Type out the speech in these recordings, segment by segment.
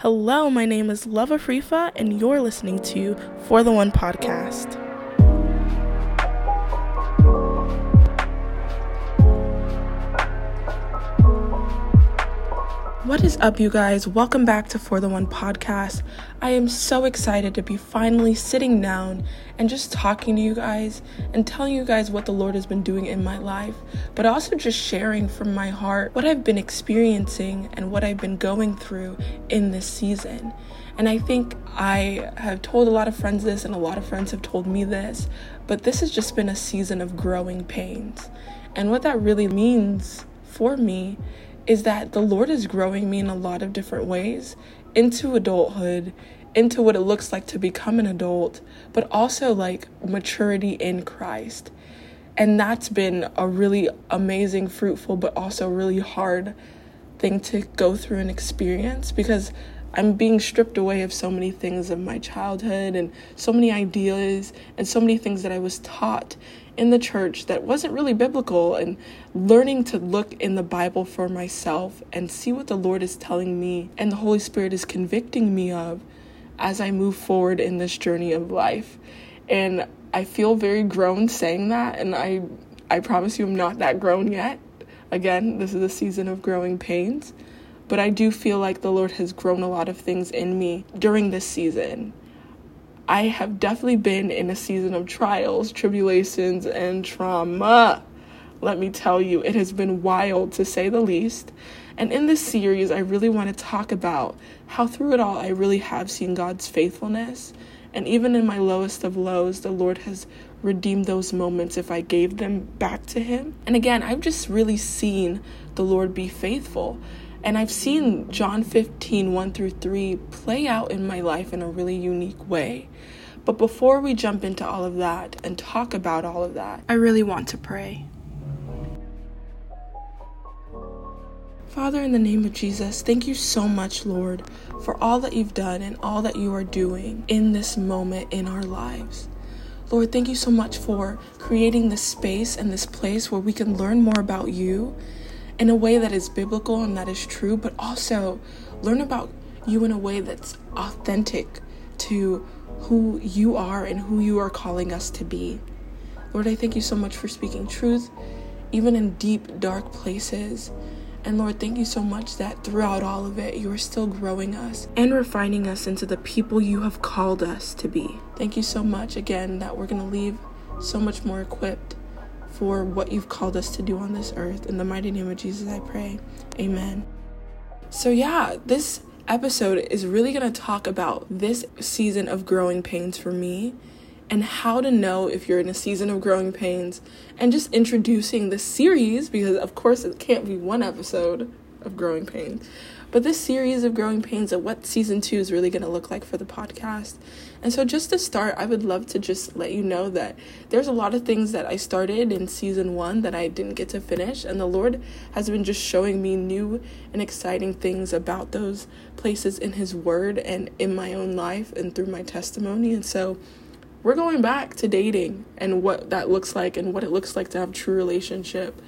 Hello, my name is Love Afrifa, and you're listening to For the One podcast. What is up, you guys? Welcome back to For the One podcast. I am so excited to be finally sitting down and just talking to you guys and telling you guys what the Lord has been doing in my life, but also just sharing from my heart what I've been experiencing and what I've been going through in this season. And I think I have told a lot of friends this, and a lot of friends have told me this, but this has just been a season of growing pains. And what that really means for me is that the Lord is growing me in a lot of different ways into adulthood, into what it looks like to become an adult, but also like maturity in Christ. And that's been a really amazing, fruitful, but also really hard thing to go through and experience because I'm being stripped away of so many things of my childhood and so many ideas and so many things that I was taught in the church that wasn't really biblical and learning to look in the Bible for myself and see what the Lord is telling me and the Holy Spirit is convicting me of as I move forward in this journey of life. And I feel very grown saying that and I I promise you I'm not that grown yet. Again, this is a season of growing pains, but I do feel like the Lord has grown a lot of things in me during this season. I have definitely been in a season of trials, tribulations, and trauma. Let me tell you, it has been wild to say the least. And in this series, I really want to talk about how through it all, I really have seen God's faithfulness. And even in my lowest of lows, the Lord has redeemed those moments if I gave them back to Him. And again, I've just really seen the Lord be faithful. And I've seen John 15, 1 through 3 play out in my life in a really unique way. But before we jump into all of that and talk about all of that, I really want to pray. Father, in the name of Jesus, thank you so much, Lord, for all that you've done and all that you are doing in this moment in our lives. Lord, thank you so much for creating this space and this place where we can learn more about you in a way that is biblical and that is true, but also learn about you in a way that's authentic to who you are and who you are calling us to be. Lord, I thank you so much for speaking truth, even in deep, dark places. And Lord, thank you so much that throughout all of it, you are still growing us and refining us into the people you have called us to be. Thank you so much again that we're going to leave so much more equipped for what you've called us to do on this earth. In the mighty name of Jesus, I pray. Amen. So, yeah, this episode is really going to talk about this season of growing pains for me and how to know if you're in a season of growing pains and just introducing the series because of course it can't be one episode of growing pains but this series of growing pains and what season two is really going to look like for the podcast and so, just to start, I would love to just let you know that there's a lot of things that I started in season one that I didn't get to finish, and the Lord has been just showing me new and exciting things about those places in His Word and in my own life and through my testimony. And so, we're going back to dating and what that looks like and what it looks like to have true relationship.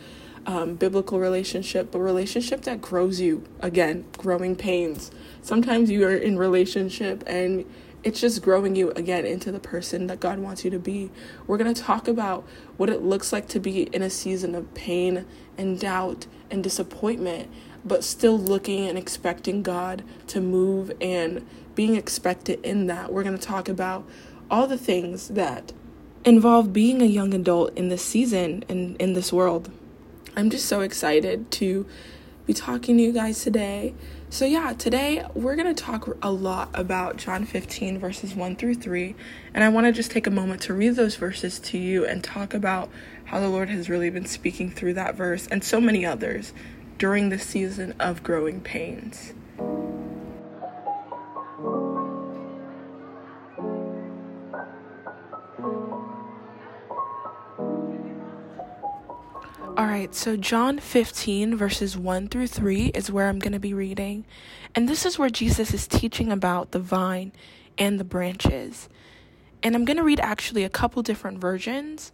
Um, biblical relationship, but relationship that grows you. Again, growing pains. Sometimes you are in relationship and it's just growing you again into the person that God wants you to be. We're going to talk about what it looks like to be in a season of pain and doubt and disappointment, but still looking and expecting God to move and being expected in that. We're going to talk about all the things that involve being a young adult in this season and in this world. I'm just so excited to be talking to you guys today. So, yeah, today we're going to talk a lot about John 15, verses 1 through 3. And I want to just take a moment to read those verses to you and talk about how the Lord has really been speaking through that verse and so many others during the season of growing pains. All right, so John 15, verses 1 through 3 is where I'm going to be reading. And this is where Jesus is teaching about the vine and the branches. And I'm going to read actually a couple different versions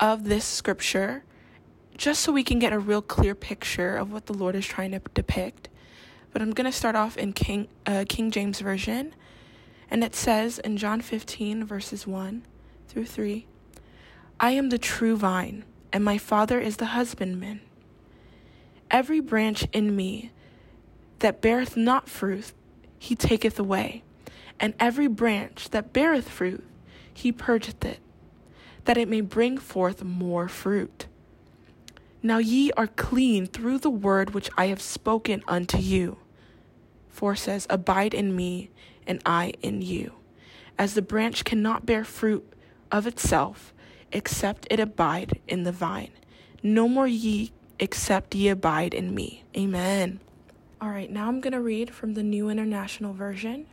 of this scripture just so we can get a real clear picture of what the Lord is trying to depict. but I'm going to start off in King, uh, King James Version. And it says in John 15, verses 1 through 3 I am the true vine, and my Father is the husbandman. Every branch in me that beareth not fruit, he taketh away. And every branch that beareth fruit, he purgeth it, that it may bring forth more fruit. Now ye are clean through the word which I have spoken unto you. For says, Abide in me, and I in you. As the branch cannot bear fruit of itself, except it abide in the vine. No more ye, except ye abide in me. Amen. All right, now I'm going to read from the New International Version.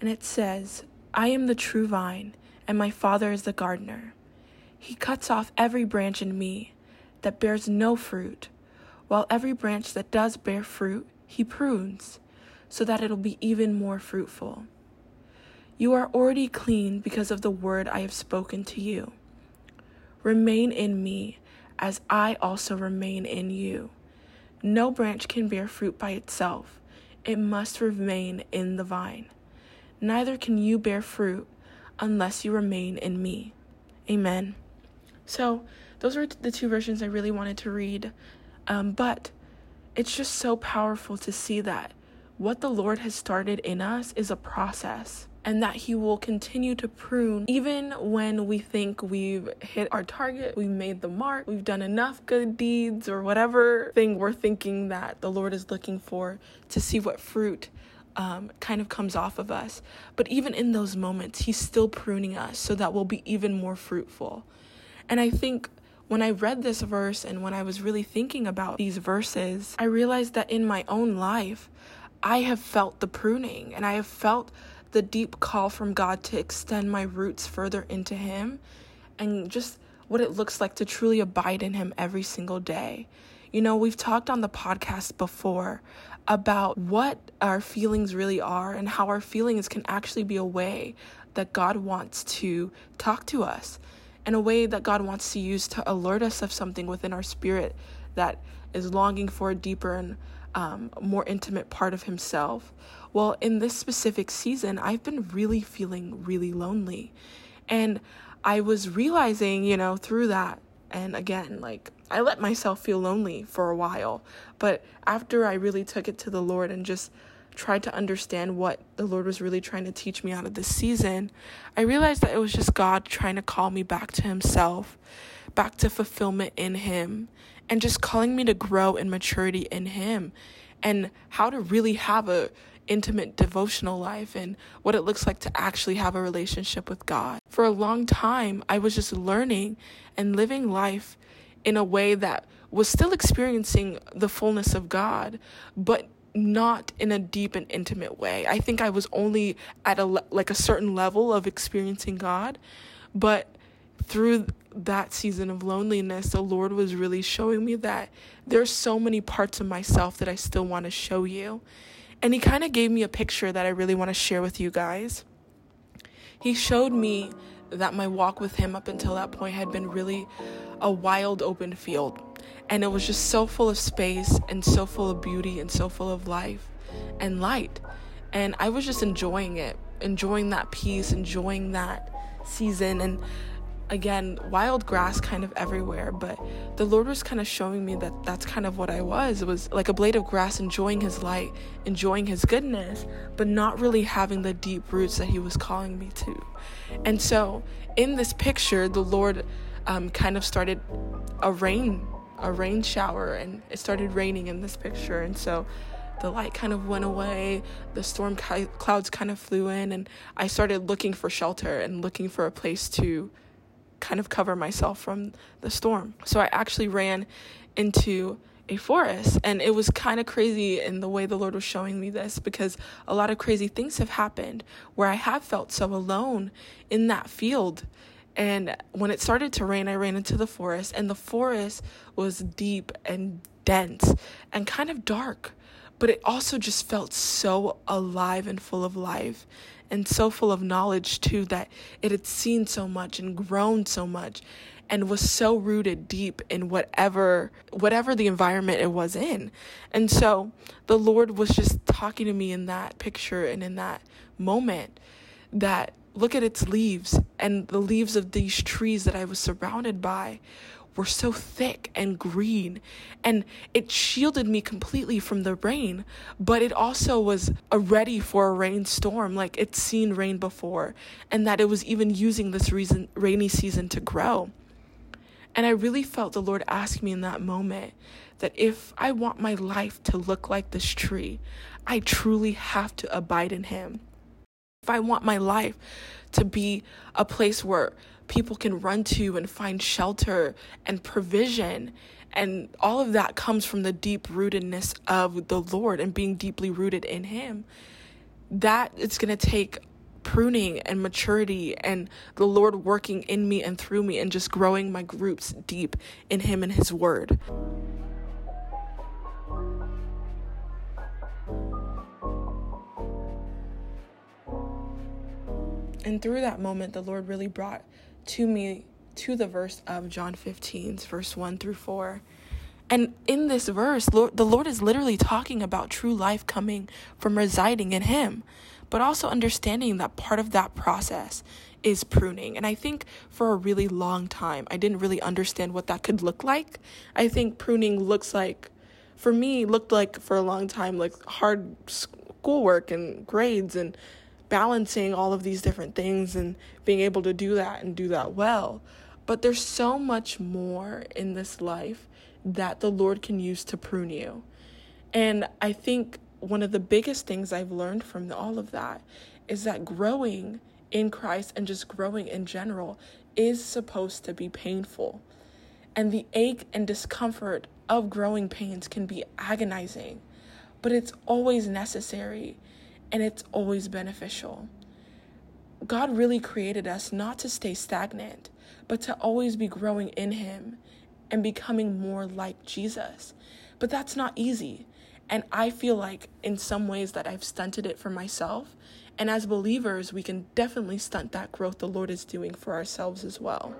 And it says, I am the true vine, and my Father is the gardener. He cuts off every branch in me that bears no fruit, while every branch that does bear fruit, he prunes, so that it'll be even more fruitful. You are already clean because of the word I have spoken to you. Remain in me, as I also remain in you. No branch can bear fruit by itself, it must remain in the vine. Neither can you bear fruit unless you remain in me. Amen. So, those are the two versions I really wanted to read. Um, but it's just so powerful to see that what the Lord has started in us is a process and that He will continue to prune even when we think we've hit our target, we've made the mark, we've done enough good deeds, or whatever thing we're thinking that the Lord is looking for to see what fruit um, kind of comes off of us. But even in those moments, He's still pruning us so that we'll be even more fruitful. And I think when I read this verse and when I was really thinking about these verses, I realized that in my own life, I have felt the pruning and I have felt the deep call from God to extend my roots further into Him and just what it looks like to truly abide in Him every single day. You know, we've talked on the podcast before about what our feelings really are and how our feelings can actually be a way that God wants to talk to us and a way that God wants to use to alert us of something within our spirit that is longing for a deeper and um, more intimate part of Himself. Well, in this specific season, I've been really feeling really lonely. And I was realizing, you know, through that, and again, like I let myself feel lonely for a while. But after I really took it to the Lord and just tried to understand what the Lord was really trying to teach me out of this season, I realized that it was just God trying to call me back to Himself, back to fulfillment in Him, and just calling me to grow in maturity in Him and how to really have a intimate devotional life and what it looks like to actually have a relationship with God. For a long time, I was just learning and living life in a way that was still experiencing the fullness of God, but not in a deep and intimate way. I think I was only at a like a certain level of experiencing God, but through that season of loneliness, the Lord was really showing me that there's so many parts of myself that I still want to show you. And he kind of gave me a picture that I really want to share with you guys. He showed me that my walk with him up until that point had been really a wild open field and it was just so full of space and so full of beauty and so full of life and light. And I was just enjoying it, enjoying that peace, enjoying that season. And again, wild grass kind of everywhere. But the Lord was kind of showing me that that's kind of what I was. It was like a blade of grass, enjoying His light, enjoying His goodness, but not really having the deep roots that He was calling me to. And so in this picture, the Lord um, kind of started a rain a rain shower and it started raining in this picture and so the light kind of went away the storm clouds kind of flew in and i started looking for shelter and looking for a place to kind of cover myself from the storm so i actually ran into a forest and it was kind of crazy in the way the lord was showing me this because a lot of crazy things have happened where i have felt so alone in that field and when it started to rain, I ran into the forest, and the forest was deep and dense and kind of dark. But it also just felt so alive and full of life and so full of knowledge too that it had seen so much and grown so much and was so rooted deep in whatever whatever the environment it was in. And so the Lord was just talking to me in that picture and in that moment that look at its leaves and the leaves of these trees that I was surrounded by were so thick and green and it shielded me completely from the rain but it also was a ready for a rainstorm like it's seen rain before and that it was even using this reason rainy season to grow and I really felt the Lord ask me in that moment that if I want my life to look like this tree, I truly have to abide in Him. If I want my life to be a place where people can run to and find shelter and provision, and all of that comes from the deep rootedness of the Lord and being deeply rooted in Him, that it's going to take pruning and maturity and the Lord working in me and through me and just growing my roots deep in Him and His Word. And through that moment, the Lord really brought to me to the verse of John 15, verse 1 through 4. And in this verse, Lord, the Lord is literally talking about true life coming from residing in Him but also understanding that part of that process is pruning. And I think for a really long time, I didn't really understand what that could look like. I think pruning looks like, for me, looked like for a long time, like hard schoolwork and grades and balancing all of these different things and being able to do that and do that well. But there's so much more in this life that the Lord can use to prune you. And I think one of the biggest things I've learned from all of that is that growing in Christ and just growing in general is supposed to be painful. And the ache and discomfort of growing pains can be agonizing, but it's always necessary and it's always beneficial. God really created us not to stay stagnant, but to always be growing in Him and becoming more like Jesus. But that's not easy. And I feel like in some ways that I've stunted it for myself. And as believers, we can definitely stunt that growth the Lord is doing for ourselves as well.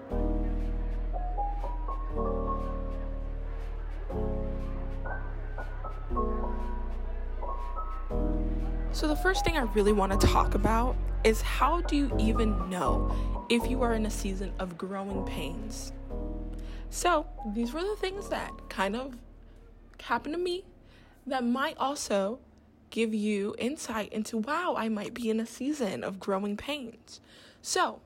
So, the first thing I really want to talk about is how do you even know if you are in a season of growing pains? So, these were the things that kind of happened to me that might also give you insight into wow, I might be in a season of growing pains. So,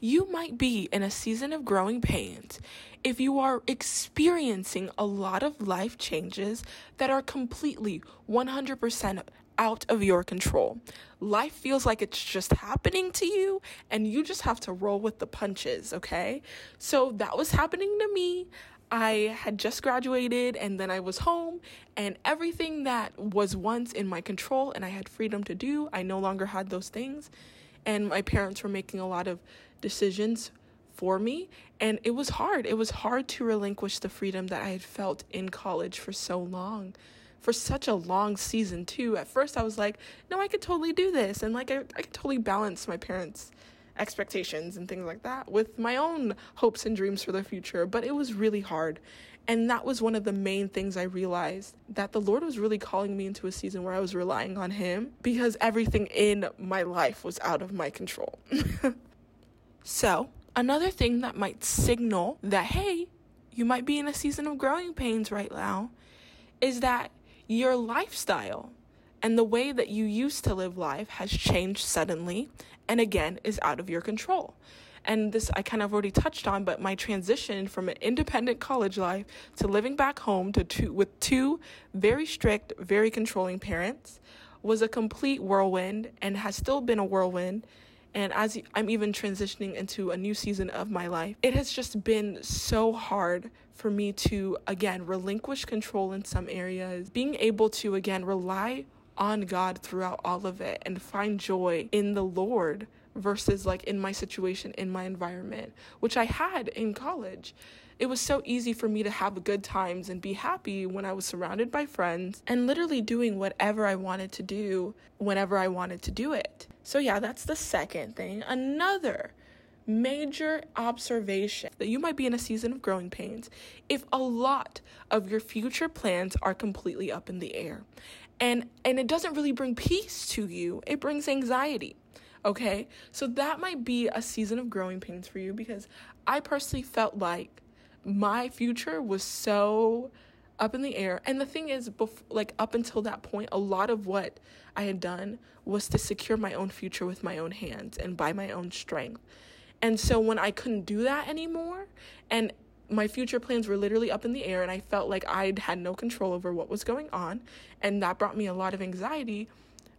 you might be in a season of growing pains if you are experiencing a lot of life changes that are completely 100% out of your control. Life feels like it's just happening to you and you just have to roll with the punches, okay? So that was happening to me. I had just graduated and then I was home, and everything that was once in my control and I had freedom to do, I no longer had those things. And my parents were making a lot of decisions for me, and it was hard. It was hard to relinquish the freedom that I had felt in college for so long. For such a long season, too. At first, I was like, no, I could totally do this. And like, I, I could totally balance my parents' expectations and things like that with my own hopes and dreams for the future, but it was really hard. And that was one of the main things I realized that the Lord was really calling me into a season where I was relying on Him because everything in my life was out of my control. so, another thing that might signal that, hey, you might be in a season of growing pains right now is that your lifestyle and the way that you used to live life has changed suddenly and again is out of your control. And this I kind of already touched on, but my transition from an independent college life to living back home to two, with two very strict, very controlling parents was a complete whirlwind and has still been a whirlwind. And as I'm even transitioning into a new season of my life, it has just been so hard for me to, again, relinquish control in some areas, being able to, again, rely on God throughout all of it and find joy in the Lord versus like in my situation, in my environment, which I had in college. it was so easy for me to have good times and be happy when I was surrounded by friends and literally doing whatever I wanted to do whenever I wanted to do it. So, yeah, that's the second thing. Another major observation that you might be in a season of growing pains if a lot of your future plans are completely up in the air. And and it doesn't really bring peace to you. It brings anxiety. Okay? So that might be a season of growing pains for you because I personally felt like my future was so up in the air. And the thing is, bef- like up until that point, a lot of what I had done was to secure my own future with my own hands and by my own strength. And so when I couldn't do that anymore and my future plans were literally up in the air and I felt like I had no control over what was going on and that brought me a lot of anxiety.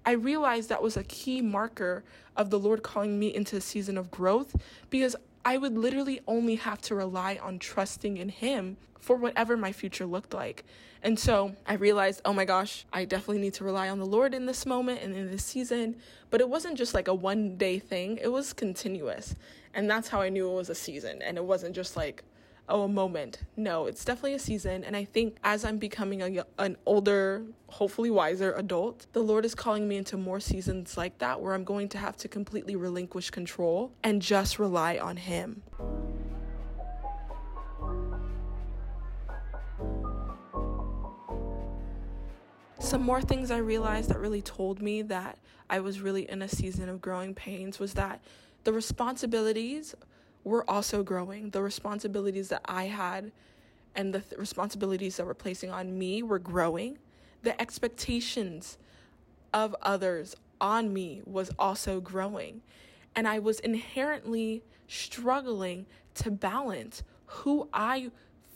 I realized that was a key marker of the Lord calling me into a season of growth because I would literally only have to rely on trusting in Him for whatever my future looked like. And so I realized, oh my gosh, I definitely need to rely on the Lord in this moment and in this season. But it wasn't just like a one day thing, it was continuous. And that's how I knew it was a season. And it wasn't just like, oh, a moment. No, it's definitely a season. And I think as I'm becoming a, an older, hopefully wiser adult, the Lord is calling me into more seasons like that where I'm going to have to completely relinquish control and just rely on Him. Some more things I realized that really told me that I was really in a season of growing pains was that the responsibilities were also growing. The responsibilities that I had and the th- responsibilities that were placing on me were growing. The expectations of others on me was also growing. And I was inherently struggling to balance who I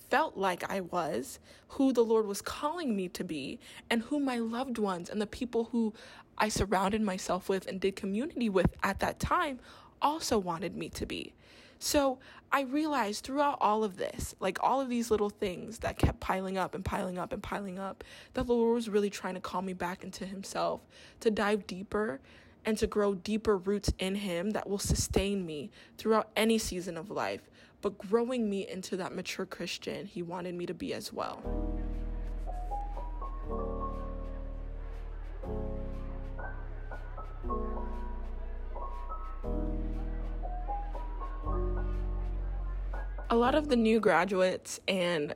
felt like I was, who the Lord was calling me to be, and who my loved ones and the people who I surrounded myself with and did community with at that time also wanted me to be. So I realized throughout all of this, like all of these little things that kept piling up and piling up and piling up, that the Lord was really trying to call me back into Himself, to dive deeper and to grow deeper roots in Him that will sustain me throughout any season of life, but growing me into that mature Christian He wanted me to be as well. A lot of the new graduates and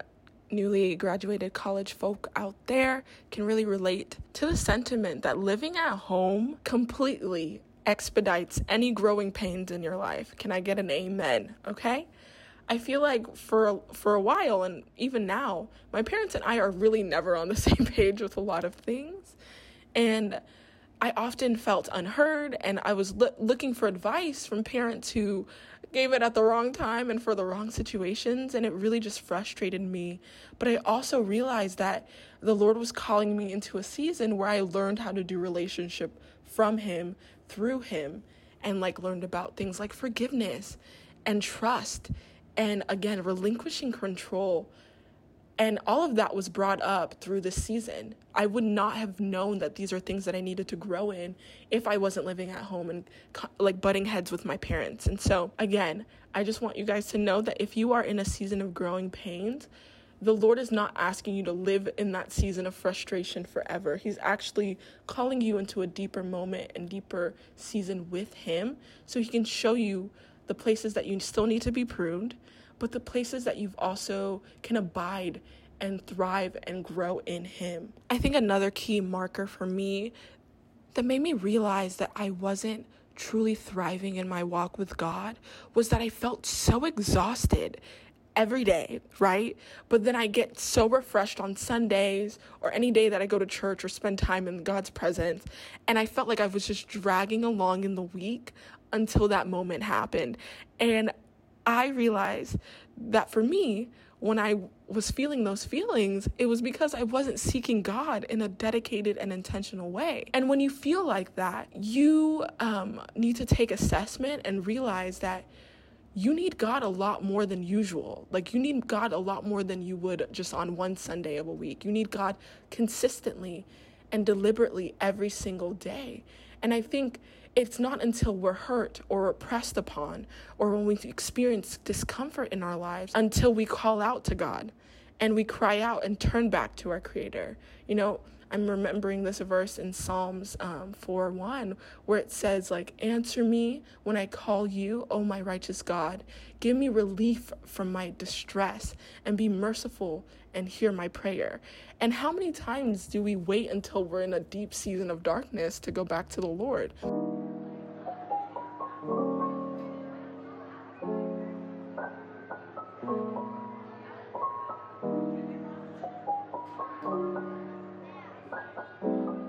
newly graduated college folk out there can really relate to the sentiment that living at home completely expedites any growing pains in your life. Can I get an amen? Okay? I feel like for for a while and even now, my parents and I are really never on the same page with a lot of things. And I often felt unheard and I was lo- looking for advice from parents who gave it at the wrong time and for the wrong situations and it really just frustrated me. But I also realized that the Lord was calling me into a season where I learned how to do relationship from him through him and like learned about things like forgiveness and trust and again relinquishing control and all of that was brought up through this season. I would not have known that these are things that I needed to grow in if I wasn't living at home and like butting heads with my parents. And so, again, I just want you guys to know that if you are in a season of growing pains, the Lord is not asking you to live in that season of frustration forever. He's actually calling you into a deeper moment and deeper season with Him so He can show you the places that you still need to be pruned but the places that you've also can abide and thrive and grow in Him. I think another key marker for me that made me realize that I wasn't truly thriving in my walk with God was that I felt so exhausted every day, right? But then I get so refreshed on Sundays or any day that I go to church or spend time in God's presence. And I felt like I was just dragging along in the week until that moment happened. And I realized that for me, when I was feeling those feelings, it was because I wasn't seeking God in a dedicated and intentional way. And when you feel like that, you um, need to take assessment and realize that you need God a lot more than usual. Like, you need God a lot more than you would just on one Sunday of a week. You need God consistently and deliberately every single day. And I think it's not until we're hurt or oppressed upon or when we experience discomfort in our lives until we call out to God and we cry out and turn back to our Creator. You know, I'm remembering this verse in Psalms um, 4 1, where it says, like, answer me when I call you, O my righteous God. Give me relief from my distress and be merciful and hear my prayer. And how many times do we wait until we're in a deep season of darkness to go back to the Lord?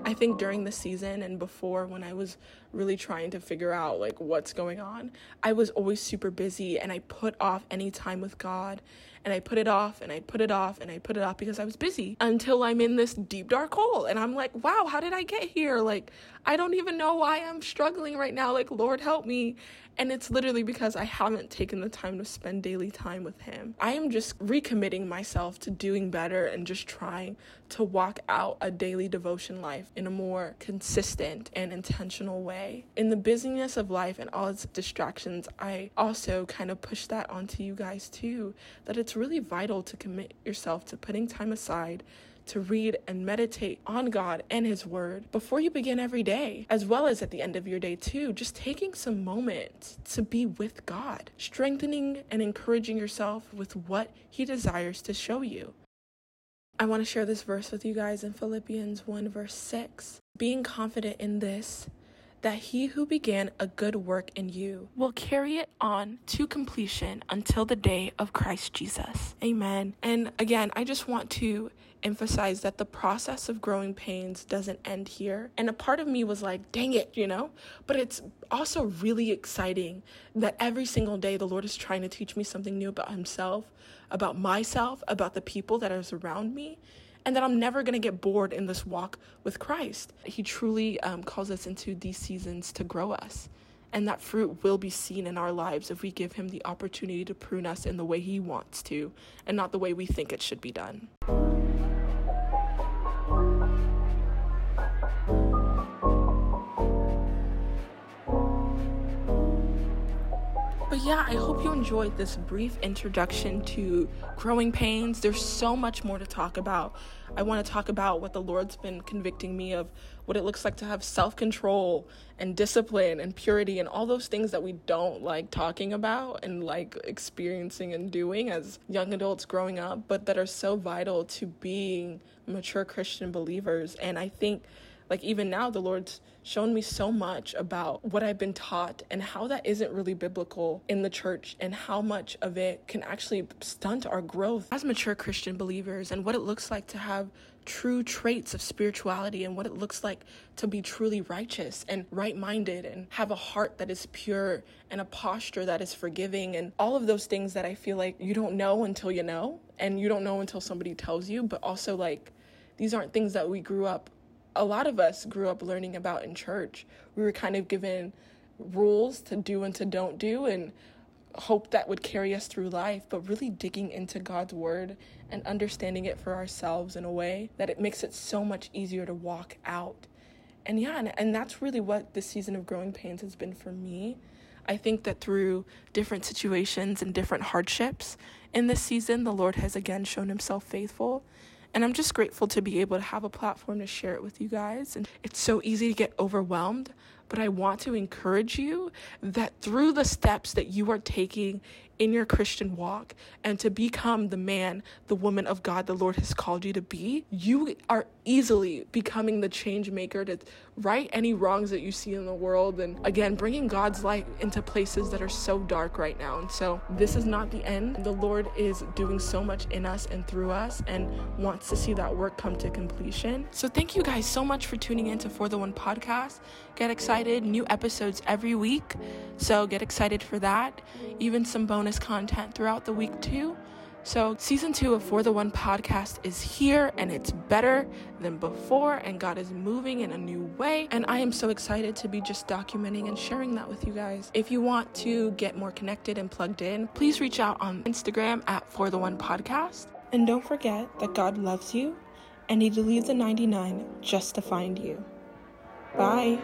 I think during the season and before when I was really trying to figure out like what's going on, I was always super busy and I put off any time with God and I put it off and I put it off and I put it off because I was busy until I'm in this deep dark hole and I'm like, wow, how did I get here? Like, I don't even know why I'm struggling right now. Like, Lord, help me. And it's literally because I haven't taken the time to spend daily time with Him. I am just recommitting myself to doing better and just trying to walk out a daily devotion life in a more consistent and intentional way. In the busyness of life and all its distractions, I also kind of push that onto you guys too that it's really vital to commit yourself to putting time aside to read and meditate on God and His Word before you begin every day, as well as at the end of your day, too. Just taking some moments to be with God, strengthening and encouraging yourself with what He desires to show you. I want to share this verse with you guys in Philippians 1, verse 6. Being confident in this, that he who began a good work in you will carry it on to completion until the day of Christ Jesus. Amen. And again, I just want to emphasize that the process of growing pains doesn't end here. And a part of me was like, dang it, you know? But it's also really exciting that every single day the Lord is trying to teach me something new about Himself, about myself, about the people that are around me and that I'm never going to get bored in this walk with Christ. He truly um, calls us into these seasons to grow us. And that fruit will be seen in our lives if we give Him the opportunity to prune us in the way He wants to and not the way we think it should be done. Yeah, I hope you enjoyed this brief introduction to growing pains. There's so much more to talk about. I want to talk about what the Lord's been convicting me of, what it looks like to have self control and discipline and purity and all those things that we don't like talking about and like experiencing and doing as young adults growing up, but that are so vital to being mature Christian believers. And I think like even now the lord's shown me so much about what i've been taught and how that isn't really biblical in the church and how much of it can actually stunt our growth. As mature christian believers and what it looks like to have true traits of spirituality and what it looks like to be truly righteous and right-minded and have a heart that is pure and a posture that is forgiving and all of those things that i feel like you don't know until you know and you don't know until somebody tells you but also like these aren't things that we grew up a lot of us grew up learning about in church. We were kind of given rules to do and to don't do and hope that would carry us through life, but really digging into God's word and understanding it for ourselves in a way that it makes it so much easier to walk out. And yeah, and, and that's really what this season of growing pains has been for me. I think that through different situations and different hardships in this season, the Lord has again shown himself faithful. And I'm just grateful to be able to have a platform to share it with you guys. And it's so easy to get overwhelmed, but I want to encourage you that through the steps that you are taking in your Christian walk and to become the man, the woman of God the Lord has called you to be, you are easily becoming the change maker to right any wrongs that you see in the world. And again, bringing God's light into places that are so dark right now. And so this is not the end. The Lord is doing so much in us and through us and wants to see that work come to completion. So thank you guys so much for tuning in to For the One podcast. Get excited, new episodes every week. So get excited for that. Even some bonus bonus content throughout the week too. So, season two of For the One podcast is here and it's better than before, and God is moving in a new way. And I am so excited to be just documenting and sharing that with you guys. If you want to get more connected and plugged in, please reach out on Instagram at For the One podcast. And don't forget that God loves you and He leave the 99 just to find you. Bye.